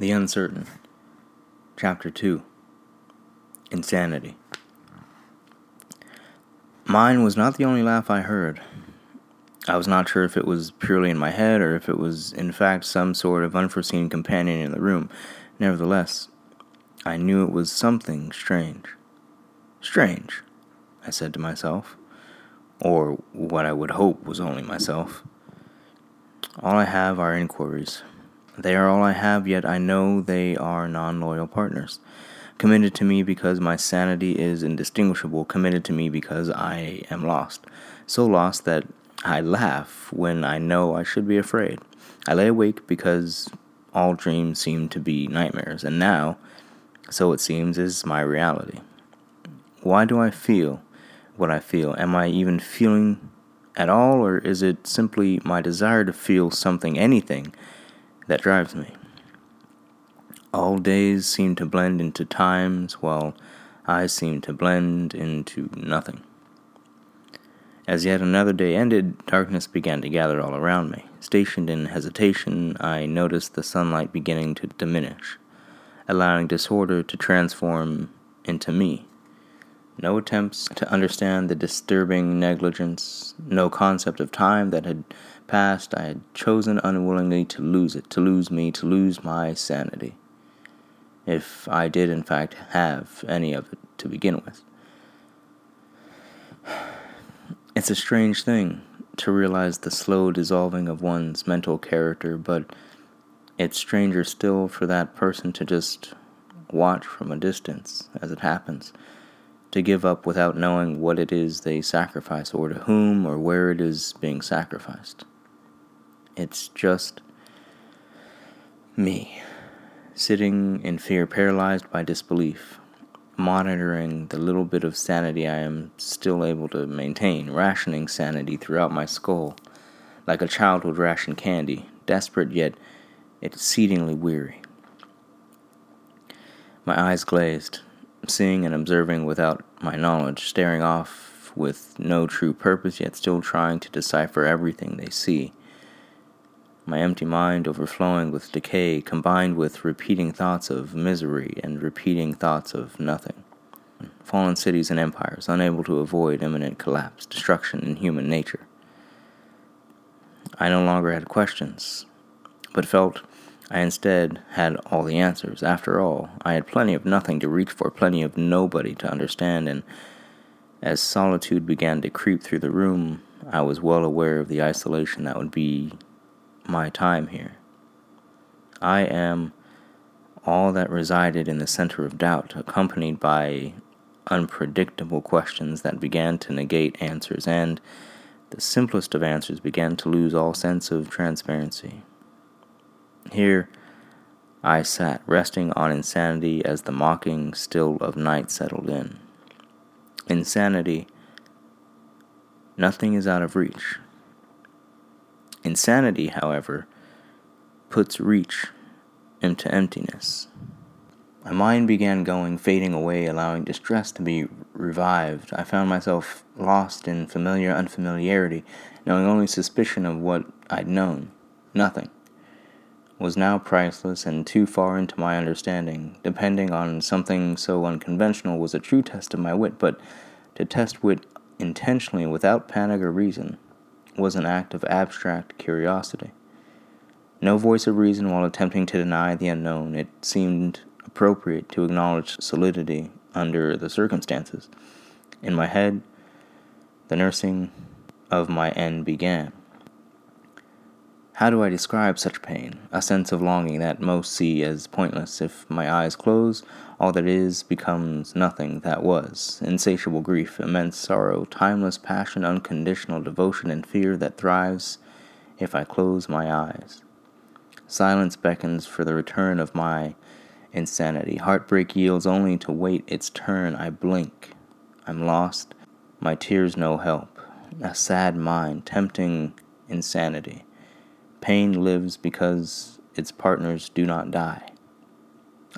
The Uncertain, Chapter 2 Insanity. Mine was not the only laugh I heard. I was not sure if it was purely in my head or if it was, in fact, some sort of unforeseen companion in the room. Nevertheless, I knew it was something strange. Strange, I said to myself, or what I would hope was only myself. All I have are inquiries. They are all I have, yet I know they are non loyal partners. Committed to me because my sanity is indistinguishable, committed to me because I am lost. So lost that I laugh when I know I should be afraid. I lay awake because all dreams seem to be nightmares, and now, so it seems, is my reality. Why do I feel what I feel? Am I even feeling at all, or is it simply my desire to feel something, anything? That drives me. All days seem to blend into times, while I seem to blend into nothing. As yet another day ended, darkness began to gather all around me. Stationed in hesitation, I noticed the sunlight beginning to diminish, allowing disorder to transform into me. No attempts to understand the disturbing negligence, no concept of time that had past, I had chosen unwillingly to lose it, to lose me, to lose my sanity. If I did, in fact, have any of it to begin with. It's a strange thing to realize the slow dissolving of one's mental character, but it's stranger still for that person to just watch from a distance as it happens, to give up without knowing what it is they sacrifice, or to whom or where it is being sacrificed. It's just me, sitting in fear, paralyzed by disbelief, monitoring the little bit of sanity I am still able to maintain, rationing sanity throughout my skull, like a child would ration candy, desperate yet exceedingly weary. My eyes glazed, seeing and observing without my knowledge, staring off with no true purpose, yet still trying to decipher everything they see my empty mind overflowing with decay combined with repeating thoughts of misery and repeating thoughts of nothing. Fallen cities and empires, unable to avoid imminent collapse, destruction in human nature. I no longer had questions, but felt I instead had all the answers. After all, I had plenty of nothing to reach for, plenty of nobody to understand, and as solitude began to creep through the room, I was well aware of the isolation that would be my time here. I am all that resided in the center of doubt, accompanied by unpredictable questions that began to negate answers, and the simplest of answers began to lose all sense of transparency. Here I sat, resting on insanity as the mocking still of night settled in. Insanity, nothing is out of reach. Insanity, however, puts reach into emptiness. My mind began going, fading away, allowing distress to be revived. I found myself lost in familiar unfamiliarity, knowing only suspicion of what I'd known. Nothing was now priceless and too far into my understanding. Depending on something so unconventional was a true test of my wit, but to test wit intentionally without panic or reason was an act of abstract curiosity. No voice of reason while attempting to deny the unknown, it seemed appropriate to acknowledge solidity under the circumstances. In my head, the nursing of my end began. How do I describe such pain? A sense of longing that most see as pointless. If my eyes close, all that is becomes nothing that was. Insatiable grief, immense sorrow, timeless passion, unconditional devotion, and fear that thrives if I close my eyes. Silence beckons for the return of my insanity. Heartbreak yields only to wait its turn. I blink. I'm lost. My tears no help. A sad mind, tempting insanity. Pain lives because its partners do not die.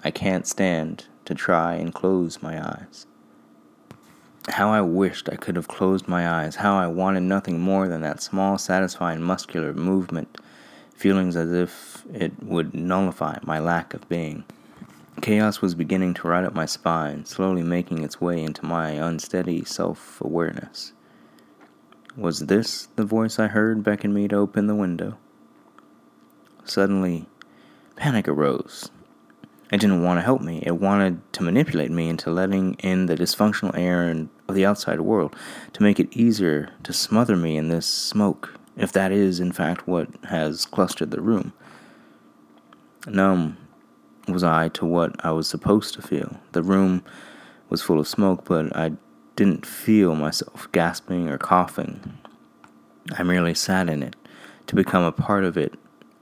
I can't stand to try and close my eyes. How I wished I could have closed my eyes, how I wanted nothing more than that small, satisfying muscular movement, feelings as if it would nullify my lack of being. Chaos was beginning to ride up my spine, slowly making its way into my unsteady self awareness. Was this the voice I heard beckon me to open the window? Suddenly, panic arose. It didn't want to help me. It wanted to manipulate me into letting in the dysfunctional air of the outside world, to make it easier to smother me in this smoke, if that is, in fact, what has clustered the room. Numb was I to what I was supposed to feel. The room was full of smoke, but I didn't feel myself gasping or coughing. I merely sat in it. To become a part of it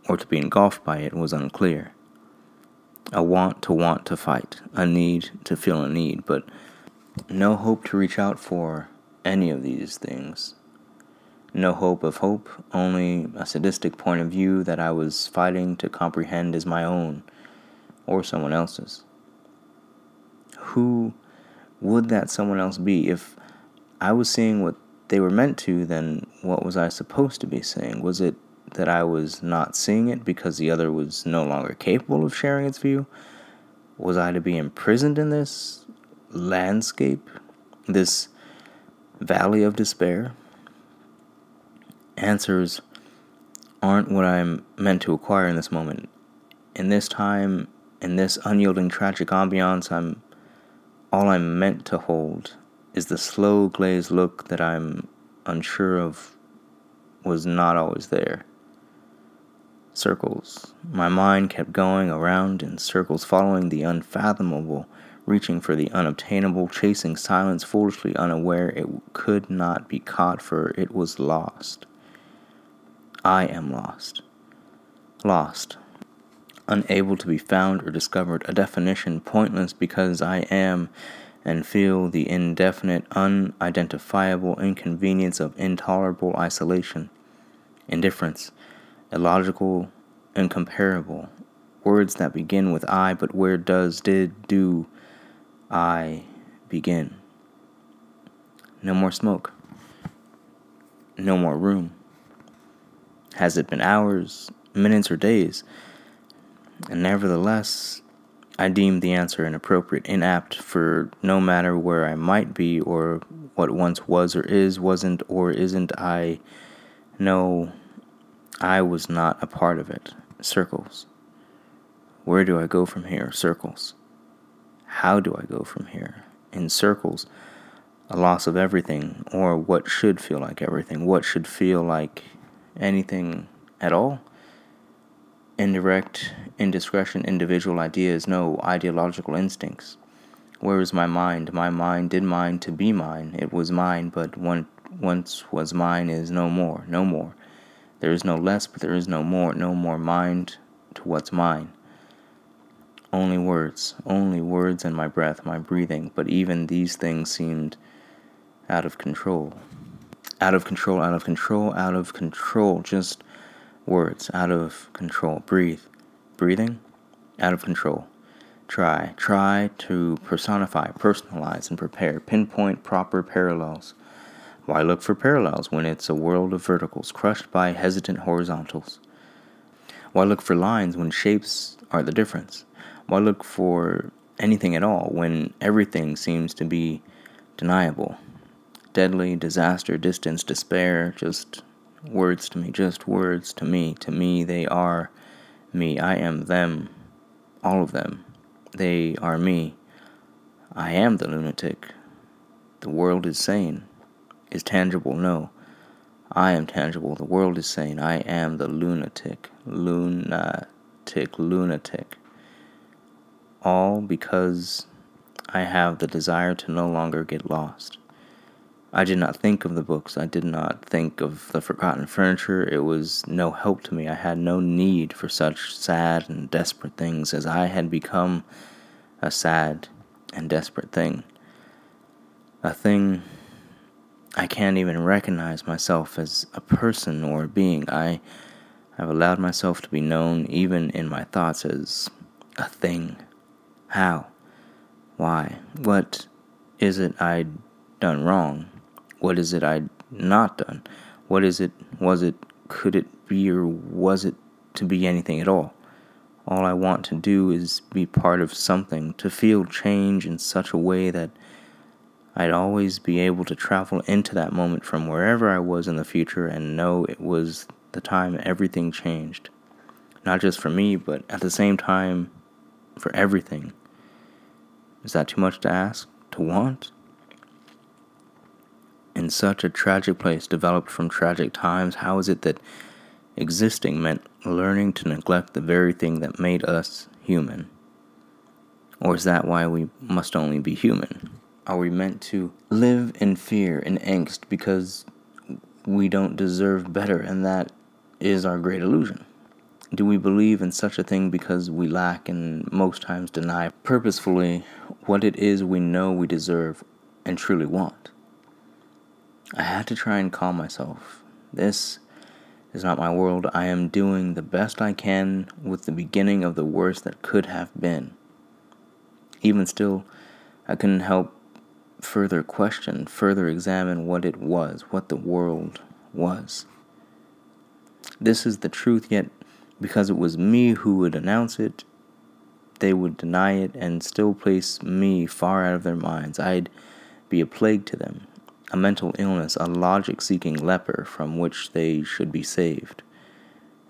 or to be engulfed by it was unclear. A want to want to fight, a need to feel a need, but no hope to reach out for any of these things. No hope of hope, only a sadistic point of view that I was fighting to comprehend as my own or someone else's. Who would that someone else be? If I was seeing what they were meant to, then what was I supposed to be seeing? Was it that I was not seeing it because the other was no longer capable of sharing its view? Was I to be imprisoned in this landscape, this valley of despair? Answers aren't what I'm meant to acquire in this moment. In this time, in this unyielding tragic ambiance, I'm all I'm meant to hold is the slow glazed look that I'm unsure of was not always there. Circles. My mind kept going around in circles, following the unfathomable, reaching for the unobtainable, chasing silence, foolishly unaware it could not be caught, for it was lost. I am lost. Lost unable to be found or discovered, a definition pointless because I am and feel the indefinite, unidentifiable inconvenience of intolerable isolation, indifference, illogical, incomparable, words that begin with I, but where does, did, do I begin? No more smoke. No more room. Has it been hours, minutes, or days? and nevertheless, I deemed the answer inappropriate, inapt, for no matter where I might be, or what once was or is, wasn't or isn't, I know I was not a part of it. Circles. Where do I go from here? Circles. How do I go from here? In circles. A loss of everything, or what should feel like everything. What should feel like anything at all? indirect indiscretion, individual ideas, no ideological instincts. Where is my mind? My mind did mine to be mine. It was mine, but one, once was mine is no more, no more. There is no less, but there is no more, no more mind to what's mine. Only words, only words and my breath, my breathing, but even these things seemed out of control. Out of control, out of control, out of control, just Words out of control. Breathe. Breathing out of control. Try. Try to personify, personalize, and prepare. Pinpoint proper parallels. Why look for parallels when it's a world of verticals crushed by hesitant horizontals? Why look for lines when shapes are the difference? Why look for anything at all when everything seems to be deniable? Deadly, disaster, distance, despair, just Words to me, just words to me. To me, they are me. I am them, all of them. They are me. I am the lunatic. The world is sane. Is tangible? No. I am tangible. The world is saying I am the lunatic. Lunatic, lunatic. All because I have the desire to no longer get lost. I did not think of the books. I did not think of the forgotten furniture. It was no help to me. I had no need for such sad and desperate things as I had become a sad and desperate thing. A thing I can't even recognize myself as a person or a being. I have allowed myself to be known, even in my thoughts, as a thing. How? Why? What is it I'd done wrong? What is it I'd not done? What is it? Was it? Could it be? Or was it to be anything at all. All I want to do is be part of something, to feel change in such a way that I'd always be able to travel into that moment from wherever I was in the future and know it was the time everything changed. Not just for me, but at the same time, for everything. Is that too much to ask? To want? In such a tragic place developed from tragic times, how is it that existing meant learning to neglect the very thing that made us human? Or is that why we must only be human? Are we meant to live in fear and angst because we don't deserve better and that is our great illusion? Do we believe in such a thing because we lack and most times deny purposefully what it is we know we deserve and truly want? I had to try and calm myself. This is not my world. I am doing the best I can with the beginning of the worst that could have been. Even still, I couldn't help further question, further examine what it was, what the world was. This is the truth, yet because it was me who would announce it, they would deny it and still place me far out of their minds. I'd be a plague to them, a mental illness, a logic seeking leper from which they should be saved.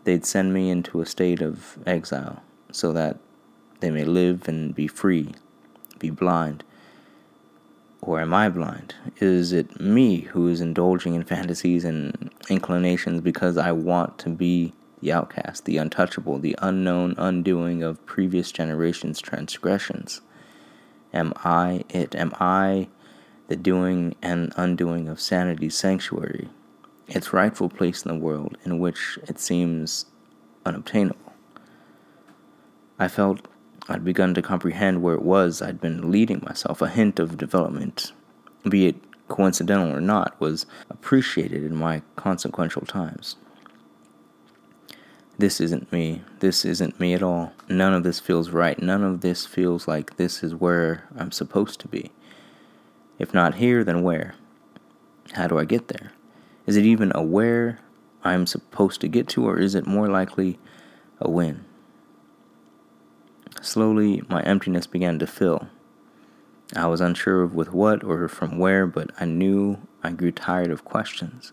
They'd send me into a state of exile so that they may live and be free, be blind, or am I blind? Is it me who is indulging in fantasies and inclinations because I want to be the outcast, the untouchable, the unknown undoing of previous generations' transgressions? Am I it? Am I the doing and undoing of sanity's sanctuary, its rightful place in the world in which it seems unobtainable? I felt I'd begun to comprehend where it was I'd been leading myself. A hint of development, be it coincidental or not, was appreciated in my consequential times. This isn't me. This isn't me at all. None of this feels right. None of this feels like this is where I'm supposed to be. If not here, then where? How do I get there? Is it even a where I'm supposed to get to, or is it more likely a when? Slowly, my emptiness began to fill. I was unsure of with what or from where, but I knew I grew tired of questions.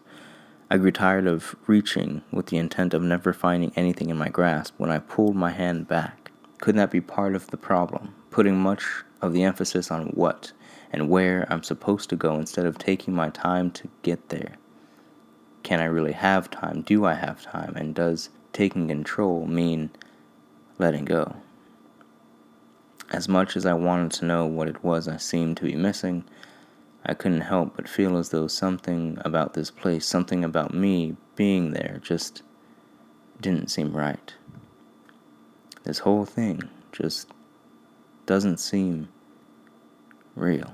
I grew tired of reaching with the intent of never finding anything in my grasp when I pulled my hand back. Couldn't that be part of the problem? Putting much of the emphasis on what and where I'm supposed to go instead of taking my time to get there. Can I really have time? Do I have time? And does taking control mean letting go? As much as I wanted to know what it was I seemed to be missing, I couldn't help but feel as though something about this place, something about me being there, just didn't seem right. This whole thing just doesn't seem real.